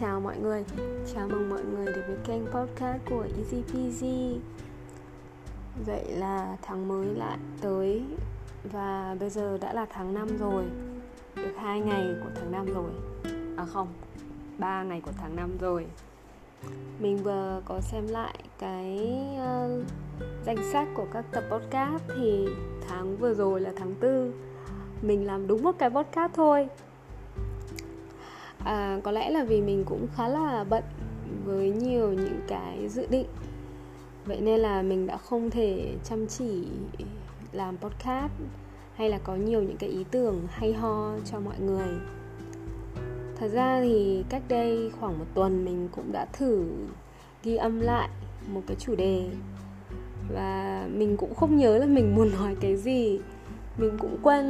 chào mọi người. Chào mừng mọi người đến với kênh podcast của EasyPG Vậy là tháng mới lại tới Và bây giờ đã là tháng 5 rồi. Được 2 ngày của tháng 5 rồi. À không, 3 ngày của tháng 5 rồi. Mình vừa có xem lại cái uh, danh sách của các tập podcast Thì tháng vừa rồi là tháng 4 Mình làm đúng một cái podcast thôi à, có lẽ là vì mình cũng khá là bận với nhiều những cái dự định. Vậy nên là mình đã không thể chăm chỉ làm podcast hay là có nhiều những cái ý tưởng hay ho cho mọi người. Thật ra thì cách đây khoảng một tuần mình cũng đã thử ghi âm lại một cái chủ đề. Và mình cũng không nhớ là mình muốn nói cái gì. Mình cũng quên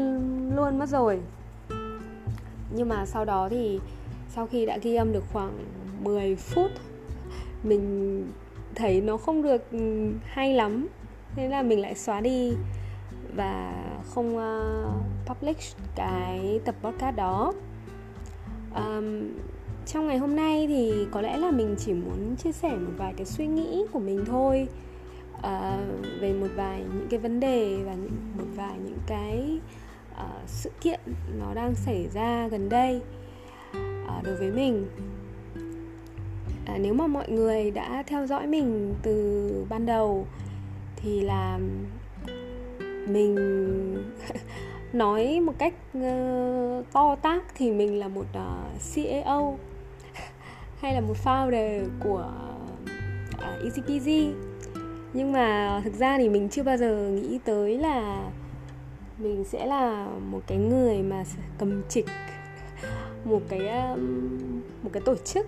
luôn mất rồi. Nhưng mà sau đó thì sau khi đã ghi âm được khoảng 10 phút mình thấy nó không được ừ, hay lắm. Thế là mình lại xóa đi và không uh, publish cái tập podcast đó. Um, trong ngày hôm nay thì có lẽ là mình chỉ muốn chia sẻ một vài cái suy nghĩ của mình thôi uh, về một vài những cái vấn đề và một vài những cái uh, sự kiện nó đang xảy ra gần đây. À, đối với mình. À, nếu mà mọi người đã theo dõi mình từ ban đầu thì là mình nói một cách uh, to tác thì mình là một ờ, uh, CEO hay là một founder của ờ, uh, EasyPeasy nhưng mà thực ra thì mình chưa bao giờ nghĩ tới là mình sẽ là một cái người mà cầm trịch một cái um, một cái tổ chức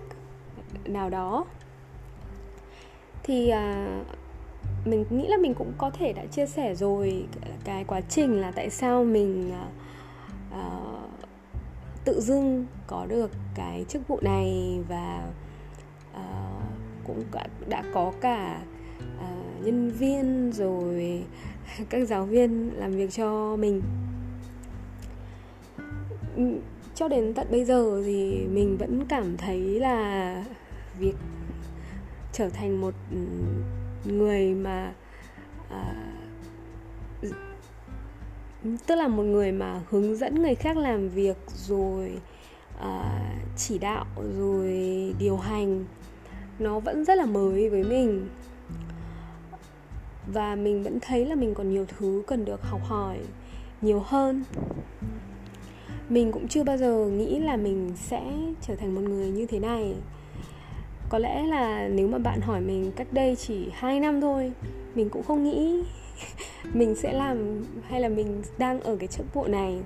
nào đó. Thì à, mình nghĩ là mình cũng có thể đã chia sẻ rồi cái quá trình là tại sao mình uh, tự dưng có được cái chức vụ này và uh, cũng đã, đã có cả uh, nhân viên rồi các giáo viên làm việc cho mình cho đến tận bây giờ thì mình vẫn cảm thấy là việc trở thành một người mà à, tức là một người mà hướng dẫn người khác làm việc rồi à, chỉ đạo rồi điều hành nó vẫn rất là mới với mình. Và mình vẫn thấy là mình còn nhiều thứ cần được học hỏi nhiều hơn mình cũng chưa bao giờ nghĩ là mình sẽ trở thành một người như thế này. Có lẽ là nếu mà bạn hỏi mình cách đây chỉ 2 năm thôi, mình cũng không nghĩ mình sẽ làm hay là mình đang ở cái chức vụ này.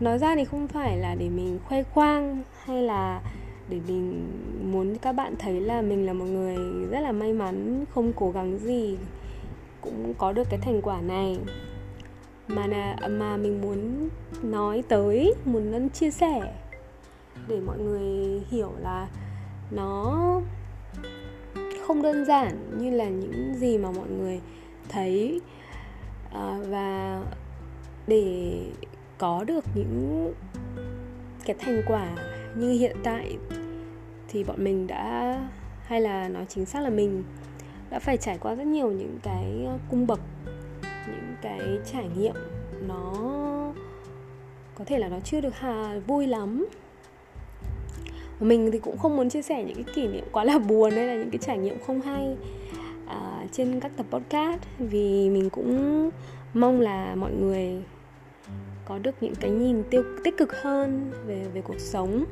Nói ra thì không phải là để mình khoe khoang hay là để mình muốn các bạn thấy là mình là một người rất là may mắn, không cố gắng gì cũng có được cái thành quả này mà là mà mình muốn nói tới muốn chia sẻ để mọi người hiểu là nó không đơn giản như là những gì mà mọi người thấy. À, và để có được những cái thành quả như hiện tại thì bọn mình đã hay là nói chính xác là mình đã phải trải qua rất nhiều những cái cung bậc cái trải nghiệm nó có thể là nó chưa được hà vui lắm. Mình thì cũng không muốn chia sẻ những cái kỷ niệm quá là buồn hay là những cái trải nghiệm không hay à, trên các tập podcast. Vì mình cũng mong là mọi người có được những cái nhìn tiêu tích cực hơn về về cuộc sống.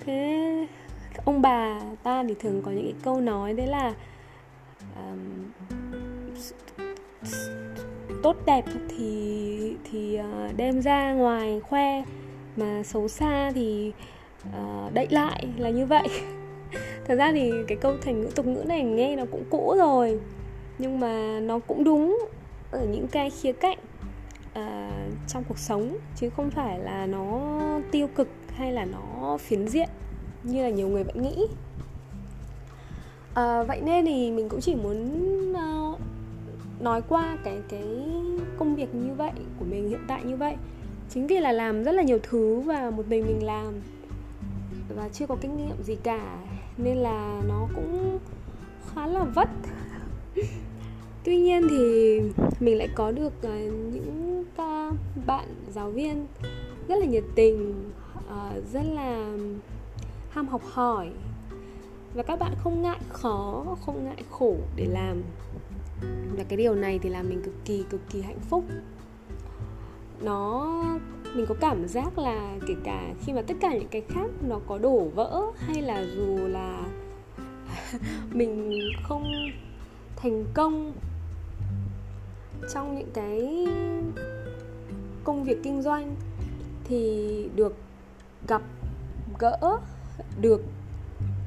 Thế ông bà ta thì thường có những cái câu nói đấy là um, tốt đẹp thì thì ờ, đem ra ngoài khoe mà xấu xa thì ờ, đậy lại là như vậy. Thật ra thì cái câu thành ngữ tục ngữ này nghe nó cũng cũ rồi nhưng mà nó cũng đúng ở những cái khía cạnh uh, trong cuộc sống chứ không phải là nó tiêu cực hay là nó phiến diện như là nhiều người vẫn nghĩ. Uh, vậy nên thì mình cũng chỉ muốn uh, nói qua cái cái công việc như vậy, của mình hiện tại như vậy. Chính vì là làm rất là nhiều thứ và một mình mình làm và chưa có kinh nghiệm gì cả, nên là nó cũng khá là vất. Tuy nhiên thì mình lại có được ờ, những các bạn, giáo viên rất là nhiệt tình ờ, rất là ham học hỏi. Và các bạn không ngại khó, không ngại khổ để làm và cái điều này thì làm mình cực kỳ cực kỳ hạnh phúc. Nó mình có cảm giác là kể cả khi mà tất cả những cái khác nó có đổ vỡ hay là dù là mình không thành công trong những cái công việc kinh doanh thì được gặp gỡ được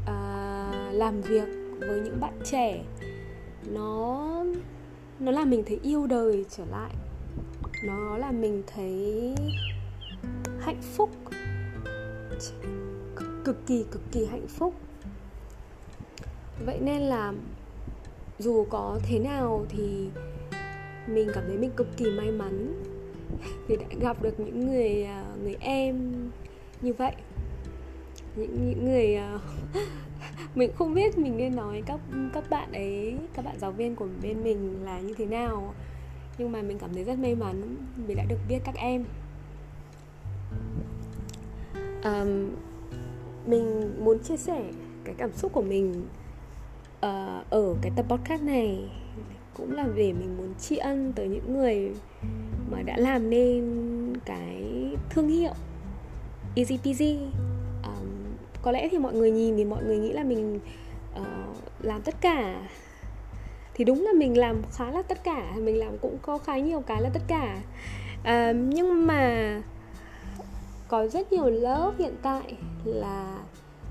à, làm việc với những bạn trẻ nó nó làm mình thấy yêu đời trở lại. Nó làm mình thấy hạnh phúc. Cực kỳ cực kỳ hạnh phúc. Vậy nên là dù có thế nào thì mình cảm thấy mình cực kỳ may mắn vì đã gặp được những người à, người em như vậy. Những những người à, mình không biết mình nên nói các các bạn ấy các bạn giáo viên của bên mình là như thế nào. Nhưng mà mình cảm thấy rất may mắn vì đã được biết các em. Um, mình muốn chia sẻ cái cảm xúc của mình uh, ở cái tập podcast này. Cũng là vì mình muốn tri ân tới những người mà đã làm nên cái thương hiệu easy peasy có lẽ thì mọi người nhìn thì mọi người nghĩ là mình uh, làm tất cả. Thì đúng là mình làm khá là tất cả mình làm cũng có khá nhiều cái là tất cả. Uh, nhưng mà có rất nhiều lớp hiện tại là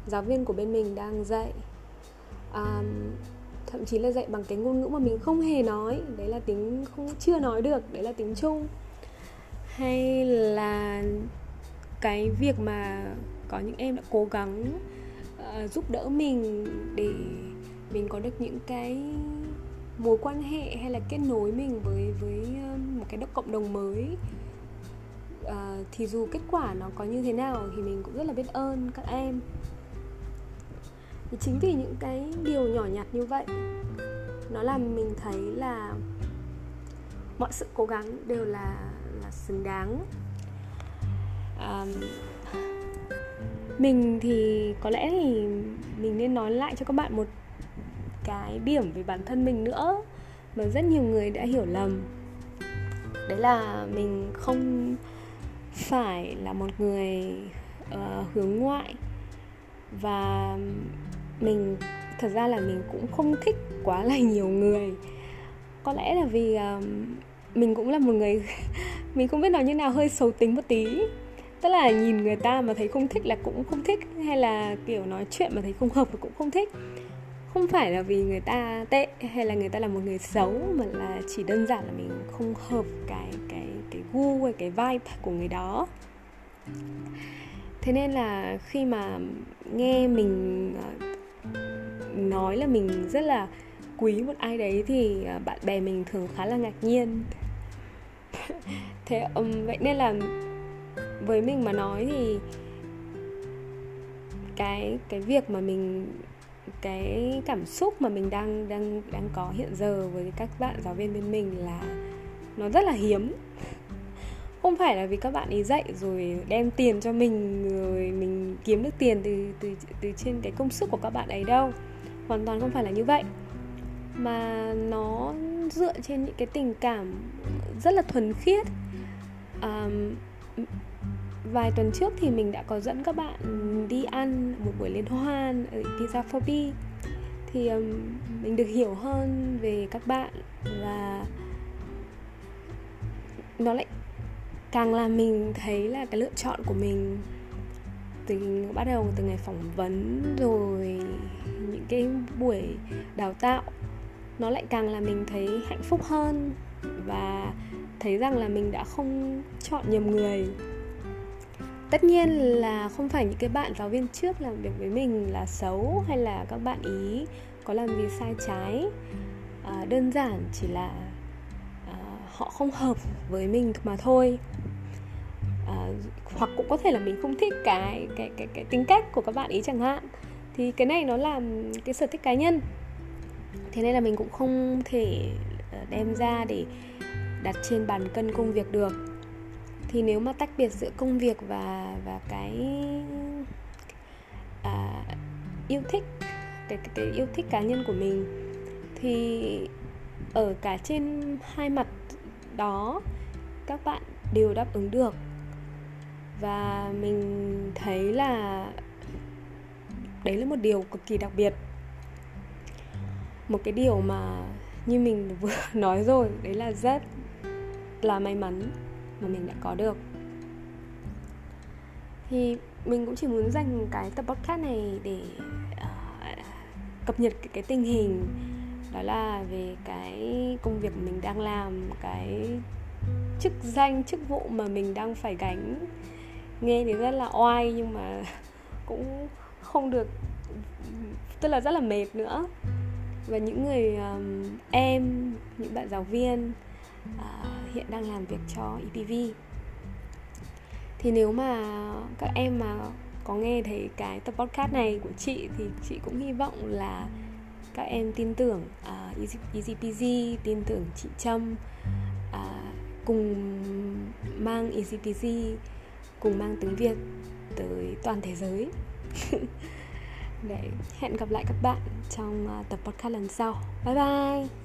giáo viên của bên mình đang dạy. Um, thậm chí là dạy bằng cái ngôn ngữ mà mình không hề nói đấy là tính không chưa nói được đấy là tiếng trung. Hay là cái việc mà có những em đã cố gắng uh, giúp đỡ mình để mình có được những cái mối quan hệ hay là kết nối mình với với ờ, một cái cộng đồng mới. Uh, thì dù kết quả nó có như thế nào thì mình cũng rất là biết ơn các em. Thì chính vì những cái điều nhỏ nhặt như vậy nó làm mình thấy là mọi sự cố gắng đều là là xứng đáng. Um, mình thì có lẽ thì mình nên nói lại cho các bạn một cái điểm về bản thân mình nữa mà rất nhiều người đã hiểu lầm. Đấy là mình không phải là một người uh, hướng ngoại và mình thật ra là mình cũng không thích quá là nhiều người. Có lẽ là vì uh, mình cũng là một người mình không biết nói như nào hơi xấu tính một tí tức là nhìn người ta mà thấy không thích là cũng không thích hay là kiểu nói chuyện mà thấy không hợp thì cũng không thích. Không phải là vì người ta tệ hay là người ta là một người xấu mà là chỉ đơn giản là mình không hợp cái cái cái gu hay cái vibe của người đó. Thế nên là khi mà nghe mình ờ, nói là mình rất là quý một ai đấy thì ờ, bạn bè mình thường khá là ngạc nhiên. Thế um, vậy nên là với mình mà nói thì cái cái việc mà mình cái cảm xúc mà mình đang đang đang có hiện giờ với các bạn giáo viên bên mình là nó rất là hiếm. Không phải là vì các bạn ấy dạy rồi đem tiền cho mình rồi mình kiếm được tiền từ từ từ trên cái công sức của các bạn ấy đâu. Hoàn toàn không phải là như vậy. Mà nó dựa trên những cái tình cảm rất là thuần khiết. Um, vài tuần trước thì mình đã có dẫn các bạn đi ăn một buổi liên hoan ở Pizza for thì um, mình được hiểu hơn về các bạn và nó lại càng làm mình thấy là cái lựa chọn của mình từ bắt đầu từ ngày phỏng vấn rồi những cái buổi đào tạo nó lại càng làm mình thấy hạnh phúc hơn và thấy rằng là mình đã không chọn nhầm người tất nhiên là không phải những cái bạn giáo viên trước làm việc với mình là xấu hay là các bạn ý có làm gì sai trái. À, đơn giản chỉ là à, họ không hợp với mình mà thôi. À, hoặc cũng có thể là mình không thích cái cái cái cái tính cách của các bạn ý chẳng hạn. Thì cái này nó là cái sở thích cá nhân. Thế nên là mình cũng không thể à, đem ra để đặt trên bàn cân công việc được thì nếu mà tách biệt giữa công việc và và cái à, yêu thích cái, cái cái yêu thích cá nhân của mình thì ở cả trên hai mặt đó các bạn đều đáp ứng được. Và mình thấy là đấy là một điều cực kỳ đặc biệt. Một cái điều mà như mình vừa nói rồi đấy là rất là may mắn mà mình đã có được. Thì mình cũng chỉ muốn dành cái tập podcast này để uh, cập nhật cái, cái tình hình đó là về cái công việc mình đang làm cái chức danh chức vụ mà mình đang phải gánh. Nghe thì rất là oai nhưng mà cũng không được tức là rất là mệt nữa. Và những người um, em những bạn giáo viên uh, hiện đang làm việc cho EPV thì nếu mà các em mà có nghe thấy cái tập podcast này của chị thì chị cũng hy vọng là các em tin tưởng à, uh, EasyPG tin tưởng chị Trâm uh, cùng mang EasyPG cùng mang tiếng Việt tới toàn thế giới. Để hẹn gặp lại các bạn trong uh, tập podcast lần sau. Bye bye!